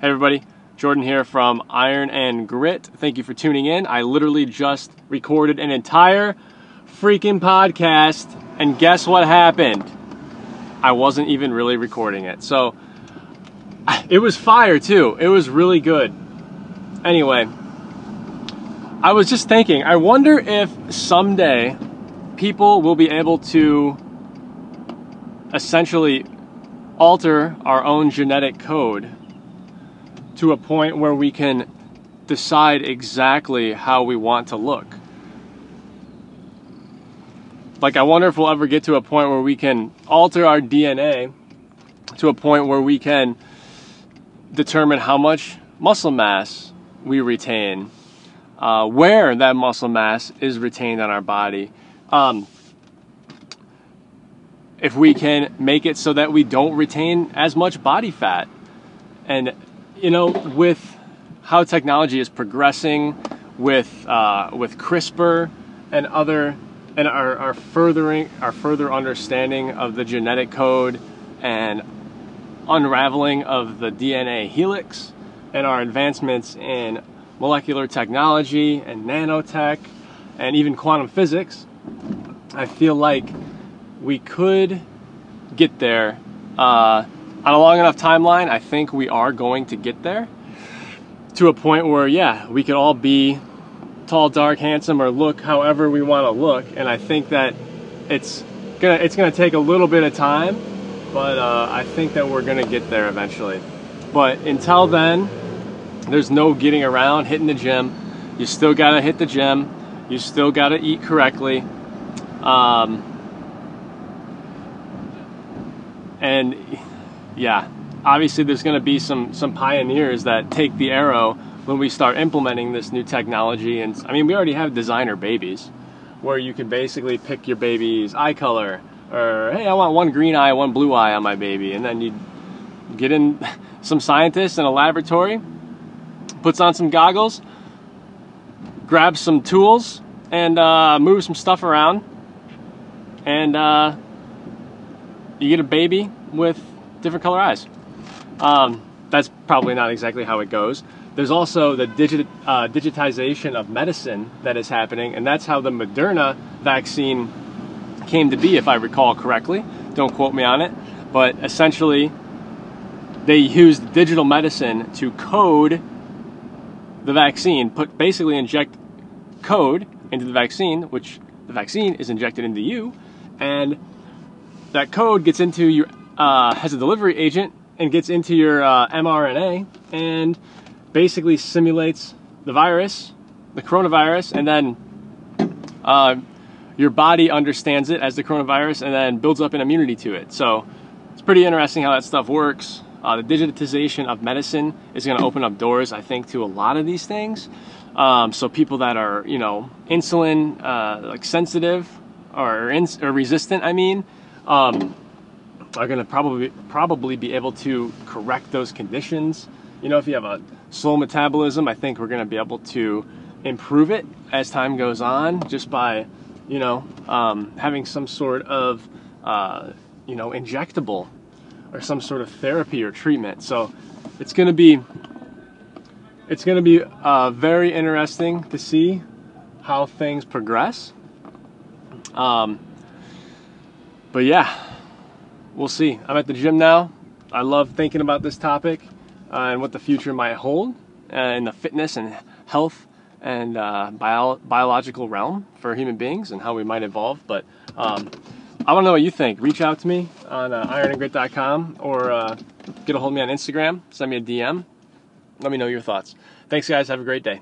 Hey everybody, Jordan here from Iron and Grit. Thank you for tuning in. I literally just recorded an entire freaking podcast, and guess what happened? I wasn't even really recording it. So it was fire too. It was really good. Anyway, I was just thinking, I wonder if someday people will be able to essentially alter our own genetic code to a point where we can decide exactly how we want to look. Like, I wonder if we'll ever get to a point where we can alter our DNA to a point where we can determine how much muscle mass we retain, uh, where that muscle mass is retained on our body. Um, if we can make it so that we don't retain as much body fat. And you know, with how technology is progressing, with uh, with CRISPR and other, and our, our furthering our further understanding of the genetic code and unraveling of the DNA helix, and our advancements in molecular technology and nanotech, and even quantum physics, I feel like we could get there. Uh, on a long enough timeline, I think we are going to get there to a point where, yeah, we could all be tall, dark, handsome, or look however we want to look. And I think that it's gonna it's gonna take a little bit of time, but uh, I think that we're gonna get there eventually. But until then, there's no getting around hitting the gym. You still gotta hit the gym. You still gotta eat correctly. Um, and yeah, obviously there's going to be some some pioneers that take the arrow when we start implementing this new technology. And I mean, we already have designer babies, where you can basically pick your baby's eye color, or hey, I want one green eye, one blue eye on my baby, and then you get in some scientist in a laboratory, puts on some goggles, grabs some tools, and uh, moves some stuff around, and uh, you get a baby with different color eyes. Um, that's probably not exactly how it goes. There's also the digit, uh, digitization of medicine that is happening, and that's how the Moderna vaccine came to be, if I recall correctly. Don't quote me on it, but essentially, they used digital medicine to code the vaccine, put basically inject code into the vaccine, which the vaccine is injected into you, and that code gets into your uh, has a delivery agent and gets into your uh, mRNA and basically simulates the virus, the coronavirus, and then uh, your body understands it as the coronavirus and then builds up an immunity to it. So it's pretty interesting how that stuff works. Uh, the digitization of medicine is going to open up doors, I think, to a lot of these things. Um, so people that are, you know, insulin uh, like sensitive or, ins- or resistant, I mean, um, are going to probably probably be able to correct those conditions. You know, if you have a slow metabolism, I think we're going to be able to improve it as time goes on, just by you know um, having some sort of uh, you know injectable or some sort of therapy or treatment. So it's going to be it's going to be uh, very interesting to see how things progress. Um, but yeah we'll see. I'm at the gym now. I love thinking about this topic uh, and what the future might hold uh, in the fitness and health and uh, bio- biological realm for human beings and how we might evolve. But um, I want to know what you think. Reach out to me on uh, ironandgrit.com or uh, get a hold of me on Instagram. Send me a DM. Let me know your thoughts. Thanks, guys. Have a great day.